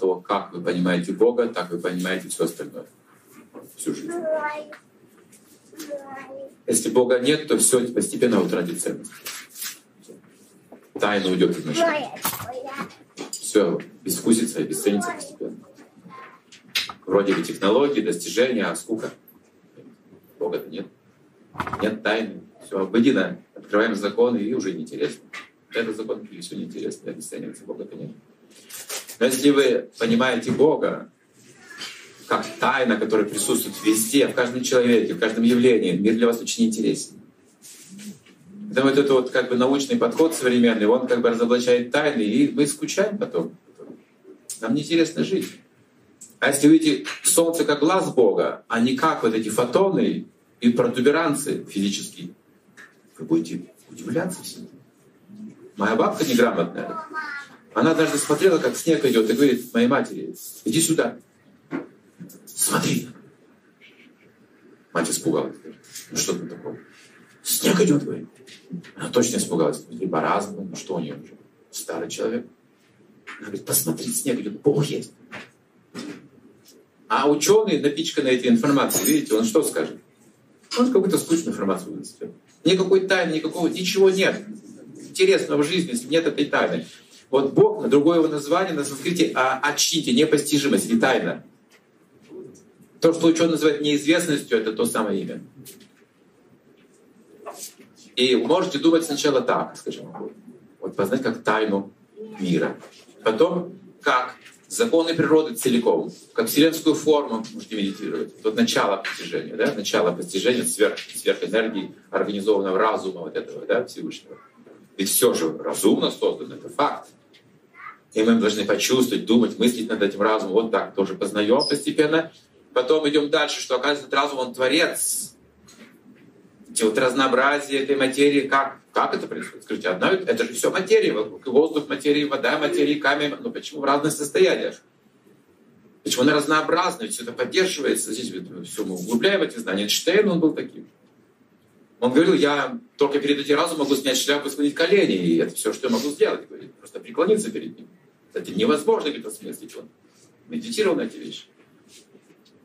того, как вы понимаете Бога, так вы понимаете все остальное. Всю жизнь. Если Бога нет, то все постепенно утратит ценность. Тайна уйдет из нашей. Все бескусится и бесценится постепенно. Вроде бы технологии, достижения, а скука. Бога-то нет. Нет тайны. Все обыденно. Открываем законы и уже неинтересно. Этот закон все неинтересно, обесценивается Бога-то нет. Но если вы понимаете Бога, как тайна, которая присутствует везде, в каждом человеке, в каждом явлении, мир для вас очень интересен. Это вот этот вот как бы научный подход современный, он как бы разоблачает тайны, и мы скучаем потом. Нам неинтересно жить. А если увидите Солнце как глаз Бога, а не как вот эти фотоны и протуберанцы физические, вы будете удивляться всем. Моя бабка неграмотная, она даже смотрела, как снег идет, и говорит моей матери, иди сюда, смотри. Мать испугалась. Ну что там такое? Снег идет, говорит. Она точно испугалась. Либо по-разному. Ну что у нее уже? Старый человек. Она говорит, посмотри, снег идет. Бог есть. А ученый, напичканный этой информацией, видите, он что скажет? Он какую-то скучную информацию вынесет. Никакой тайны, никакого, ничего нет интересного в жизни, если нет этой тайны. Вот Бог, другое его название на санскрите а очите, непостижимость или тайна. То, что ученый называет неизвестностью, это то самое имя. И можете думать сначала так, скажем, вот познать как тайну мира. Потом как законы природы целиком, как вселенскую форму можете медитировать. Вот начало постижения, да? начало постижения сверх, сверхэнергии организованного разума вот этого да, Всевышнего. Ведь все же разумно создано, это факт. И мы должны почувствовать, думать, мыслить над этим разумом. Вот так тоже познаем постепенно. Потом идем дальше, что оказывается разум, он творец. Эти вот разнообразие этой материи, как, как это происходит? Скажите, одна, это же все материя, воздух материи, вода материи, камень. Но почему в разных состояниях? Почему она разнообразна? Ведь все это поддерживается. Здесь все мы углубляем эти знания. Эйнштейн, он был таким. Он говорил, я только перед этим разом могу снять шляпу и склонить колени, и это все, что я могу сделать. Говорит, просто преклониться перед ним. Это невозможно говорит, осмыслить. Он медитировал на эти вещи.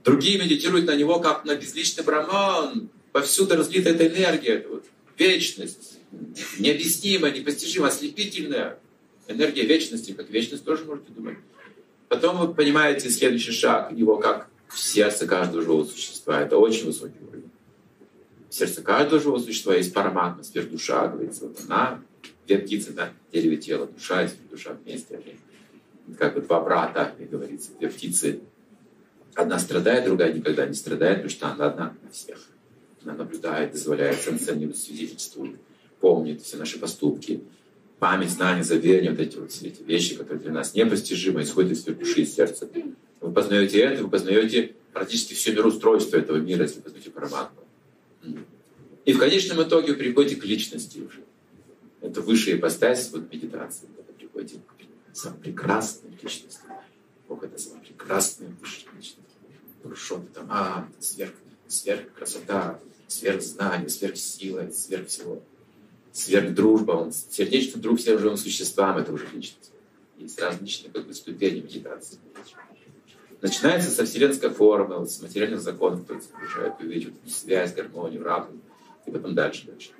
Другие медитируют на него, как на безличный браман. Повсюду разлита эта энергия, вот вечность. Необъяснимая, непостижимая, ослепительная энергия вечности. Как вечность тоже можете думать. Потом вы понимаете следующий шаг, его как в сердце каждого живого существа. Это очень высокий уровень. В сердце каждого живого существа есть параматма, сверхдуша, говорится. Вот она, две птицы на дереве тела, душа и душа вместе. Они как бы два брата, как говорится, две птицы. Одна страдает, другая никогда не страдает, потому что она одна на всех. Она наблюдает, дозволяет, санкционирует, свидетельствует, помнит все наши поступки. Память, знание, заверение, вот эти вот все эти вещи, которые для нас непостижимы, исходят из души и сердца. Вы познаете это, вы познаете практически все мироустройство этого мира, если вы познаете параматму. И в конечном итоге вы приходите к личности уже. Это высшая ипостась вот медитации. Когда приходите к самой прекрасной личности. Бог — это самая прекрасная высшая личность. Пурушоты там, а, сверх, сверх красота, сверх знания, сверх сила, сверх всего. Сверх дружба, он сердечный друг всем живым существам, это уже личность. Есть различные как бы, ступени медитации. Начинается со вселенской формы, вот, с материальных законов, которые окружают, вот, связь, гармонию, разум, и потом дальше, дальше.